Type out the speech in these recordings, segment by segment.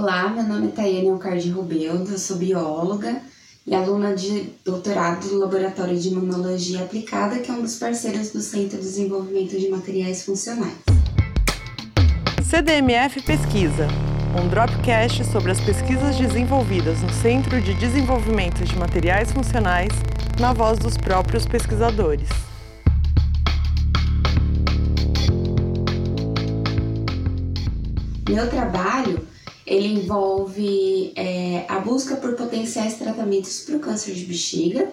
Olá, meu nome é Tayane Alcardi Rubeldo, eu sou bióloga e aluna de doutorado do Laboratório de Imunologia Aplicada, que é um dos parceiros do Centro de Desenvolvimento de Materiais Funcionais. CDMF Pesquisa, um dropcast sobre as pesquisas desenvolvidas no Centro de Desenvolvimento de Materiais Funcionais, na voz dos próprios pesquisadores. Meu trabalho ele envolve é, a busca por potenciais tratamentos para o câncer de bexiga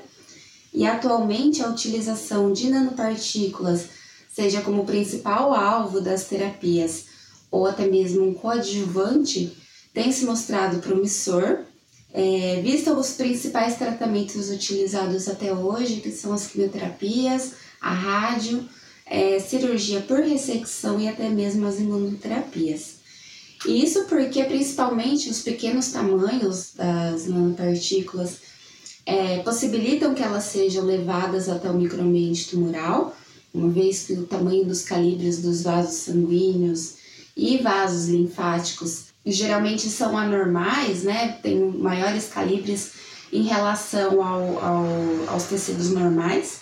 e atualmente a utilização de nanopartículas, seja como principal alvo das terapias ou até mesmo um coadjuvante, tem se mostrado promissor, é, visto os principais tratamentos utilizados até hoje, que são as quimioterapias, a rádio, é, cirurgia por ressecção e até mesmo as imunoterapias. Isso porque, principalmente, os pequenos tamanhos das nanopartículas é, possibilitam que elas sejam levadas até o microambiente tumoral, uma vez que o tamanho dos calibres dos vasos sanguíneos e vasos linfáticos geralmente são anormais, né? Tem maiores calibres em relação ao, ao, aos tecidos normais.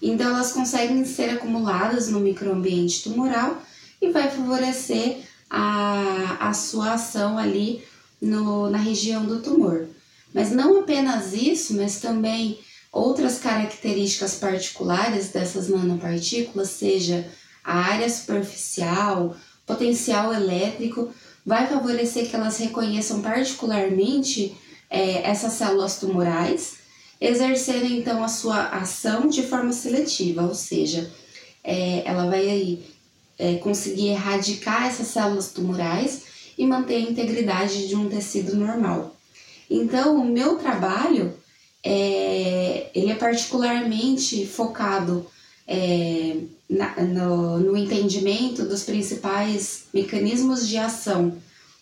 Então, elas conseguem ser acumuladas no microambiente tumoral e vai favorecer a, a sua ação ali no, na região do tumor. Mas não apenas isso, mas também outras características particulares dessas nanopartículas, seja a área superficial, potencial elétrico, vai favorecer que elas reconheçam particularmente é, essas células tumorais, exercendo então a sua ação de forma seletiva, ou seja, é, ela vai é, conseguir erradicar essas células tumorais e manter a integridade de um tecido normal. Então, o meu trabalho é, ele é particularmente focado é, na, no, no entendimento dos principais mecanismos de ação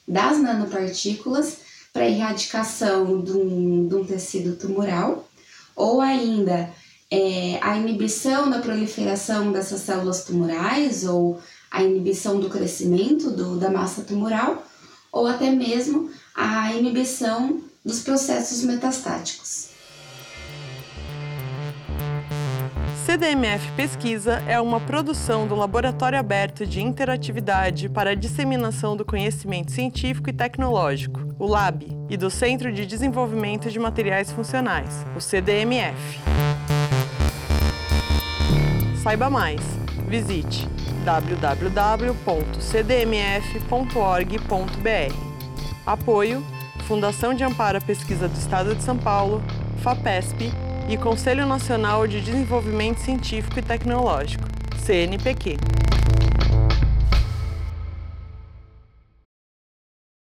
das nanopartículas para erradicação de um, de um tecido tumoral, ou ainda é, a inibição da proliferação dessas células tumorais ou a inibição do crescimento do, da massa tumoral ou até mesmo a inibição dos processos metastáticos. CDMF Pesquisa é uma produção do Laboratório Aberto de Interatividade para a Disseminação do Conhecimento Científico e Tecnológico, o LAB, e do Centro de Desenvolvimento de Materiais Funcionais, o CDMF. Saiba mais. Visite www.cdmf.org.br. Apoio: Fundação de Amparo à Pesquisa do Estado de São Paulo, FAPESP e Conselho Nacional de Desenvolvimento Científico e Tecnológico, CNPq.